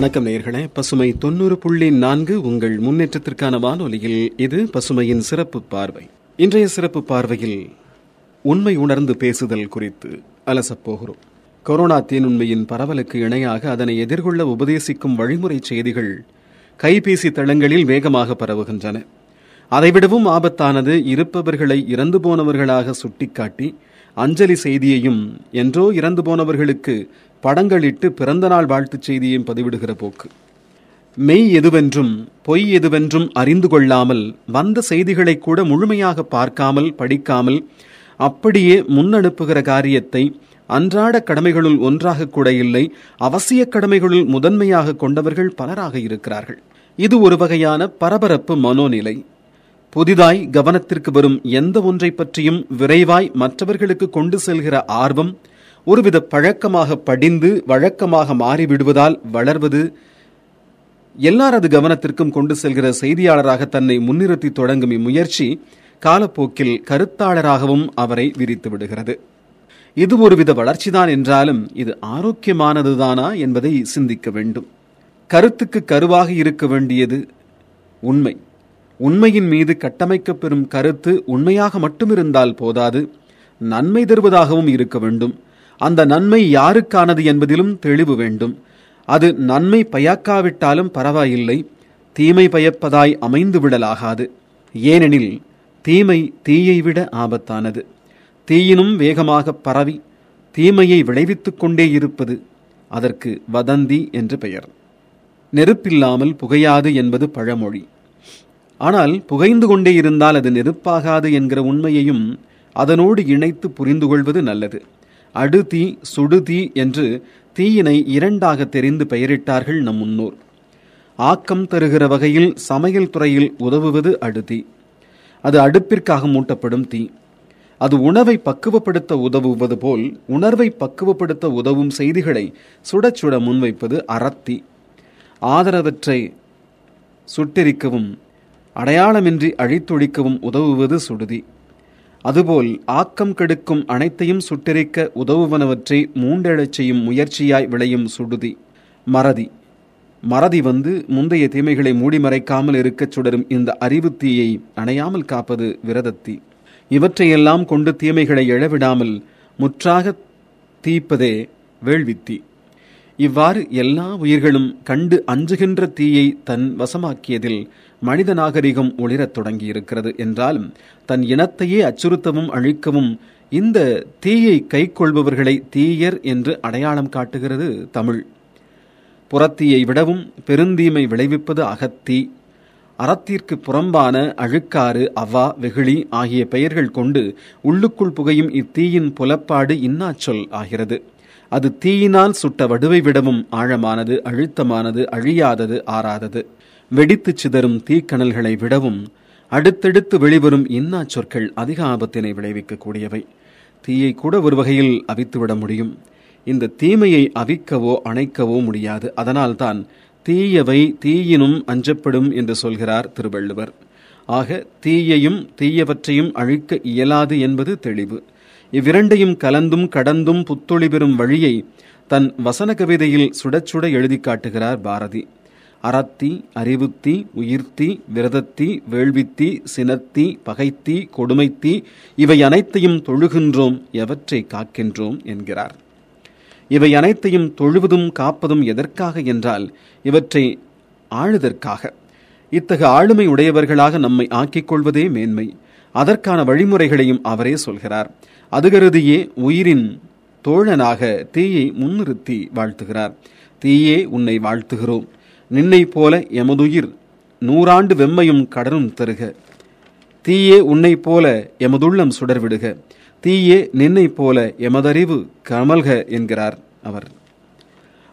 வணக்கம் நேயர்களே. பசுமை தொண்ணூறு புள்ளி நான்கு உங்கள் முன்னேற்றத்திற்கான வானொலியில் இது பசுமையின் சிறப்பு பார்வை. இன்றைய சிறப்பு பார்வையில் உண்மை உணர்ந்து பேசுதல் குறித்து அலசப்போகிறோம் கொரோனா தீநுண்மையின் பரவலுக்கு இணையாக அதனை எதிர்கொள்ள உபதேசிக்கும் வழிமுறை செய்திகள் கைபேசி தளங்களில் வேகமாக பரவுகின்றன. அதைவிடவும் ஆபத்தானது இருப்பவர்களை இறந்து போனவர்களாக சுட்டிக்காட்டி அஞ்சலி செய்தியையும் என்றோ இறந்து போனவர்களுக்கு படங்களிட்டு பிறந்தநாள் வாழ்த்துச் செய்தியையும் பதிவிடுகிற போக்கு. மெய் எதுவென்றும் பொய் எதுவென்றும் அறிந்து கொள்ளாமல் வந்த செய்திகளை கூட முழுமையாக பார்க்காமல் படிக்காமல் அப்படியே முன்னனுப்புகிற காரியத்தை அன்றாட கடமைகளுள் ஒன்றாக கூட இல்லை அவசிய கடமைகளுள் முதன்மையாக கொண்டவர்கள் பலராக இருக்கிறார்கள். இது ஒரு வகையான பரபரப்பு மனோநிலை. புதிதாய் கவனத்திற்கு வரும் எந்த ஒன்றை பற்றியும் விரைவாய் மற்றவர்களுக்கு கொண்டு செல்கிற ஆர்வம் ஒருவித பழக்கமாக படிந்து வழக்கமாக மாறிவிடுவதால் வளர்வது எல்லாரது கவனத்திற்கும் கொண்டு செல்கிற செய்தியாளராக தன்னை முன்னிறுத்தி தொடங்கும் இம்முயற்சி காலப்போக்கில் கருத்தாளராகவும் அவரை விரித்து விடுகிறது. இது ஒருவித வளர்ச்சிதான் என்றாலும் இது ஆரோக்கியமானதுதானா என்பதை சிந்திக்க வேண்டும். கருத்துக்கு கருவாக இருக்க வேண்டியது உண்மை. உண்மையின் மீது கட்டமைக்கப்பெறும் கருத்து உண்மையாக மட்டும் இருந்தால் போதாது நன்மை தருவதாகவும் இருக்க வேண்டும். அந்த நன்மை யாருக்கானது என்பதிலும் தெளிவு வேண்டும். அது நன்மை பயக்காவிட்டாலும் பரவாயில்லை தீமை பயப்பதாய் அமைந்து விடலாகாது. ஏனெனில் தீமை தீயை விட ஆபத்தானது. தீயினும் வேகமாக பரவி தீமையை விளைவித்துக் கொண்டே இருப்பது அதற்கு வதந்தி என்று பெயர். நெருப்பில்லாமல் புகையாது என்பது பழமொழி. ஆனால் புகைந்து கொண்டே இருந்தால் அது நெருப்பாகாது என்கிற உண்மையையும் அதனோடு இணைத்து புரிந்து கொள்வது நல்லது. அடுதீ சுடுதீ என்று தீயினை இரண்டாக தெரிந்து பெயரிட்டார்கள் நம் முன்னோர். ஆக்கம் தருகிற வகையில் சமையல் துறையில் உதவுவது அடுதி. அது அடுப்பிற்காக மூட்டப்படும் தீ. அது உணவை பக்குவப்படுத்த உதவுவது போல் உணர்வை பக்குவப்படுத்த உதவும் செய்திகளை சுட சுட முன்வைப்பது அறத்தி. ஆதரவற்றை சுட்டெரிக்கவும் அடையாளமின்றி அழித்தொழிக்கவும் உதவுவது சுடுதி. அதுபோல் ஆக்கம் கெடுக்கும் அனைத்தையும் சுட்டெரிக்க உதவுவனவற்றை மூண்டெழச் செய்யும் முயற்சியாய் விளையும் சுடுதி மறதி. மறதி வந்து முந்தைய தீமைகளை மூடி மறைக்காமல் இருக்கச் சுடரும் இந்த அறிவு தீயை அணையாமல் காப்பது விரதத்தீ. இவற்றையெல்லாம் கொண்டு தீமைகளை எழவிடாமல் முற்றாக தீப்பதே வேள்வித்தி. இவ்வாறு எல்லா உயிர்களும் கண்டு அஞ்சுகின்ற தீயை தன் வசமாக்கியதில் மனித நாகரிகம் ஒளிரத் தொடங்கியிருக்கிறது என்றாலும் தன் இனத்தையே அச்சுறுத்தவும் அழிக்கவும் இந்த தீயை கைக்கொள்பவர்களை தீயர் என்று அடையாளம் காட்டுகிறது தமிழ். புறத்தீயை விடவும் பெருந்தீமை விளைவிப்பது அகத்தீ. அறத்திற்கு புறம்பான அழுக்காறு அவா வெகுளி ஆகிய பெயர்கள் கொண்டு உள்ளுக்குள் புகையும் இத்தீயின் புலப்பாடு இன்னாச்சொல் ஆகிறது. அது தீயினால் சுட்ட வடுவை விடவும் ஆழமானது அழுத்தமானது அழியாதது ஆறாதது. வெடித்துச் சிதறும் தீக்கணல்களை விடவும் அடுத்தடுத்து வெளிவரும் இன்னா சொற்கள் அதிக ஆபத்தினை விளைவிக்கக்கூடியவை. தீயை கூட ஒரு வகையில் அவித்துவிட முடியும். இந்த தீமையை அவிக்கவோ அணைக்கவோ முடியாது. அதனால்தான் தீயவை தீயினும் அஞ்சப்படும் என்று சொல்கிறார் திருவள்ளுவர். ஆக தீயையும் தீயவற்றையும் அழிக்க இயலாது என்பது தெளிவு. இவ்விரண்டையும் கலந்தும் கடந்தும் புத்தொளி பெறும் வழியை தன் வசன கவிதையில் சுடச்சுட எழுதி காட்டுகிறார் பாரதி. அறத்தி அறிவுத்தி உயிர்த்தி விரதத்தி வேள்வித்தி சினத்தி பகைத்தி கொடுமைத்தி இவை அனைத்தையும் தொழுகின்றோம் எவற்றை காக்கின்றோம் என்கிறார். இவை அனைத்தையும் தொழுவதும் காப்பதும் எதற்காக என்றால் இவற்றை ஆளுதற்காக. இத்தகு ஆளுமை உடையவர்களாக நம்மை ஆக்கிக் கொள்வதே மேன்மை. அதற்கான வழிமுறைகளையும் அவரே சொல்கிறார். அது கருதியே உயிரின் தோழனாக தீயை முன்னிறுத்தி வாழ்த்துகிறார். தீயே உன்னை வாழ்த்துகிறோம் நின்னை போல எமதுயிர் நூறாண்டு வெம்மையும் கடனும் தருக. தீயே உன்னை போல எமதுள்ளம் சுடர்விடுக. தீயே நின்னை போல எமதறிவு கமல்க என்கிறார் அவர்.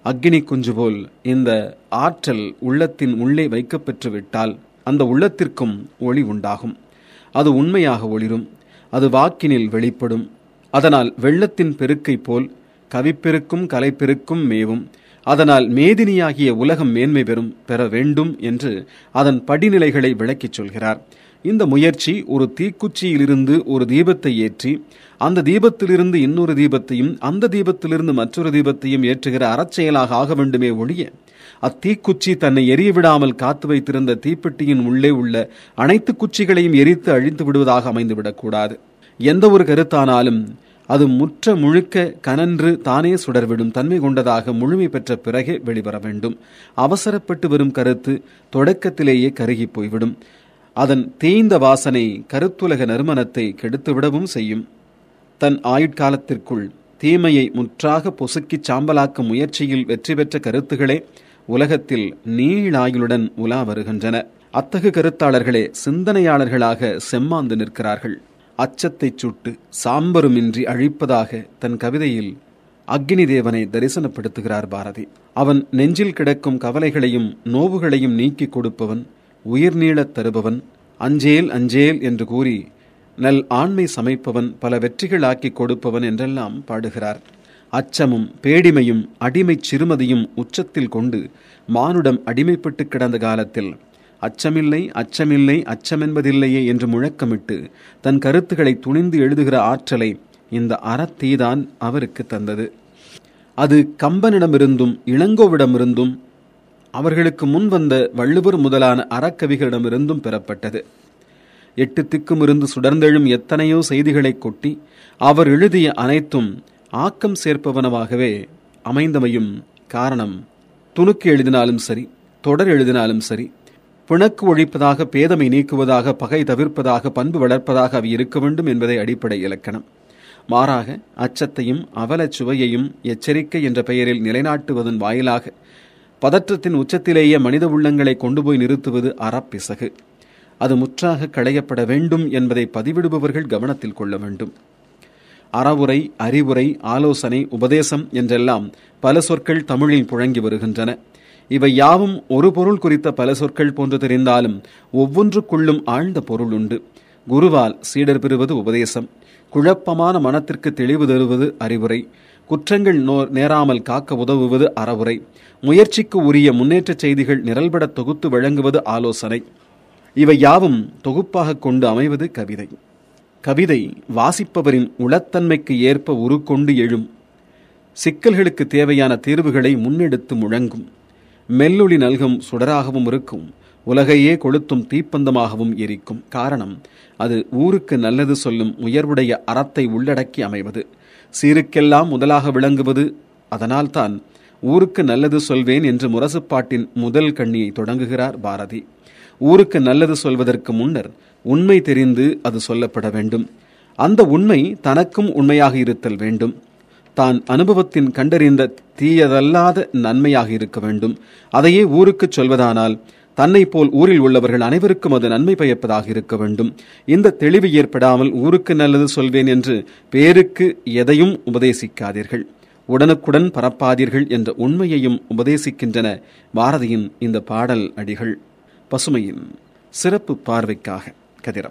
அக்னி குஞ்சு போல் இந்த ஆற்றல் உள்ளத்தின் உள்ளே வைக்கப்பெற்று விட்டால் அந்த உள்ளத்திற்கும் ஒளி உண்டாகும். அது உண்மையாக ஒளிரும் அது வாக்கினில் வெளிப்படும். அதனால் வெள்ளத்தின் பெருக்கை போல் கவிப்பெருக்கும் கலைப்பெருக்கும் மேவும். அதனால் மேதினியாகிய உலகம் மேன்மை பெறும் பெற வேண்டும் என்று அதன் படிநிலைகளை விளக்கிச் சொல்கிறார். இந்த முயற்சி ஒரு தீக்குச்சியிலிருந்து ஒரு தீபத்தை ஏற்றி அந்த தீபத்திலிருந்து இன்னொரு தீபத்தையும் அந்த தீபத்திலிருந்து மற்றொரு தீபத்தையும் ஏற்றுகிற அறச்செயலாக ஆக வேண்டுமே ஒழிய அத்தீக்குச்சி தன்னை எரியவிடாமல் காத்து வைத்திருந்த தீப்பெட்டியின் உள்ளே உள்ள அனைத்து குச்சிகளையும் எரித்து அழித்து விடுவதாக அமைந்துவிடக்கூடாது எந்த ஒரு கருத்தானாலும் அது முற்ற முழுக்க கனன்று தானே சுடர்விடும் தன்மை கொண்டதாக முழுமை பெற்ற பிறகே வெளிவர வேண்டும். அவசரப்பட்டு வரும் கருத்து தொடக்கத்திலேயே கருகி போய்விடும். அதன் தேய்ந்த வாசனை கருத்துலக நறுமணத்தை கெடுத்துவிடவும் செய்யும். தன் ஆயுட்காலத்திற்குள் தீமையை முற்றாக பொசுக்கிச் சாம்பலாக்கும் முயற்சியில் வெற்றி பெற்ற கருத்துகளே உலகத்தில் நீளாயுளுடன் உலா வருகின்றன. அத்தகு கருத்தாளர்களே சிந்தனையாளர்களாக செம்மாந்து நிற்கிறார்கள். அச்சத்தைச் சுட்டு சாம்பருமின்றி அழிப்பதாக தன் கவிதையில் அக்னி தேவனை தரிசனப்படுத்துகிறார் பாரதி. அவன் நெஞ்சில் கிடக்கும் கவலைகளையும் நோவுகளையும் நீக்கிக் கொடுப்பவன் உயிர் நீளத் தருபவன் அஞ்சேல் அஞ்சேல் என்று கூறி நல் ஆண்மை சமைப்பவன் பல வெற்றிகள் ஆக்கிக் கொடுப்பவன் என்றெல்லாம் பாடுகிறார். அச்சமும் பேடிமையும் அடிமைச் சிறுமதியும் உச்சத்தில் கொண்டு மானுடம் அடிமைப்பட்டு கிடந்த காலத்தில் அச்சமில்லை அச்சமில்லை அச்சமென்பதில்லையே என்று முழக்கமிட்டு தன் கருத்துக்களை துணிந்து எழுதுகிற ஆற்றலை இந்த அறத்தீதான் அவருக்கு தந்தது. அது கம்பனிடமிருந்தும் இளங்கோவிடமிருந்தும் அவர்களுக்கு முன் வந்த வள்ளுவர் முதலான அறக்கவிகளிடமிருந்தும் பெறப்பட்டது. எட்டு திக்கும் இருந்து சுடர்ந்தெழும் எத்தனையோ செய்திகளை கொட்டி அவர் எழுதிய அனைத்தும் ஆக்கம் சேர்ப்பவனவாகவே அமைந்தமையும் காரணம். துணுக்கு எழுதினாலும் சரி தொடர் எழுதினாலும் சரி பிணக்கு ஒழிப்பதாக பேதமை நீக்குவதாக பகை தவிர்ப்பதாக பண்பு வளர்ப்பதாக அவை இருக்க வேண்டும் என்பதை அடிப்படை இலக்கணம். மாறாக அச்சத்தையும் அவலச் சுவையையும் எச்சரிக்கை என்ற பெயரில் நிலைநாட்டுவதன் வாயிலாக பதற்றத்தின் உச்சத்திலேயே மனித உள்ளங்களை கொண்டு போய் நிறுத்துவது அறப்பிசகு. அது முற்றாக களையப்பட வேண்டும் என்பதை பதிவிடுபவர்கள் கவனத்தில் கொள்ள வேண்டும். அறவுரை அறிவுரை ஆலோசனை உபதேசம் என்றெல்லாம் பல சொற்கள் தமிழில் புழங்கி வருகின்றன. இவை யாவும் ஒரு பொருள் குறித்த பல சொற்கள் போன்று தெரிந்தாலும் ஒவ்வொன்றுக்குள்ளும் ஆழ்ந்த பொருள் உண்டு. குருவால் சீடர் பெறுவது உபதேசம். குழப்பமான மனத்திற்கு தெளிவு தருவது அறிவுரை. குற்றங்கள் நோ நேராமல் காக்க உதவுவது அறவுரை. முயற்சிக்கு உரிய முன்னேற்ற செய்திகள் நிரல்பட தொகுத்து வழங்குவது ஆலோசனை. இவை யாவும் தொகுப்பாக கொண்டு அமைவது கவிதை. கவிதை வாசிப்பவரின் உளத்தன்மைக்கு ஏற்ப உருக்கொண்டு எழும். சிக்கல்களுக்கு தேவையான தீர்வுகளை முன்னெடுத்து முழங்கும். மெல்லொளி நல்கும் சுடராகவும் இருக்கும். உலகையே கொளுத்தும் தீப்பந்தமாகவும் எரிக்கும். காரணம் அது ஊருக்கு நல்லது சொல்லும் உயர்வுடைய அறத்தை உள்ளடக்கி அமைவது. சீருக்கெல்லாம் முதலாக விளங்குவது அதனால்தான் ஊருக்கு நல்லது சொல்வேன் என்று முரசுப்பாட்டின் முதல் கண்ணியை தொடங்குகிறார் பாரதி. ஊருக்கு நல்லது சொல்வதற்கு முன்னர் உண்மை தெரிந்து அது சொல்லப்பட வேண்டும். அந்த உண்மை தனக்கும் உண்மையாக இருத்தல் வேண்டும். தான் அனுபவத்தின் கண்டறிந்த தீயதல்லாத நன்மையாக இருக்க வேண்டும். அதையே ஊருக்குச் சொல்வதானால் தன்னை போல் ஊரில் உள்ளவர்கள் அனைவருக்கும் அது நன்மை பயப்பதாக இருக்க வேண்டும். இந்த தெளிவு ஏற்படாமல் ஊருக்கு நல்லது சொல்வேன் என்று பேருக்கு எதையும் உபதேசிக்காதீர்கள். உடனுக்குடன் பரப்பாதீர்கள் என்ற உண்மையையும் உபதேசிக்கின்றன பாரதியின் இந்த பாடல் அடிகள். பசுமையின் சிறப்பு பார்வைக்காக கதிரம்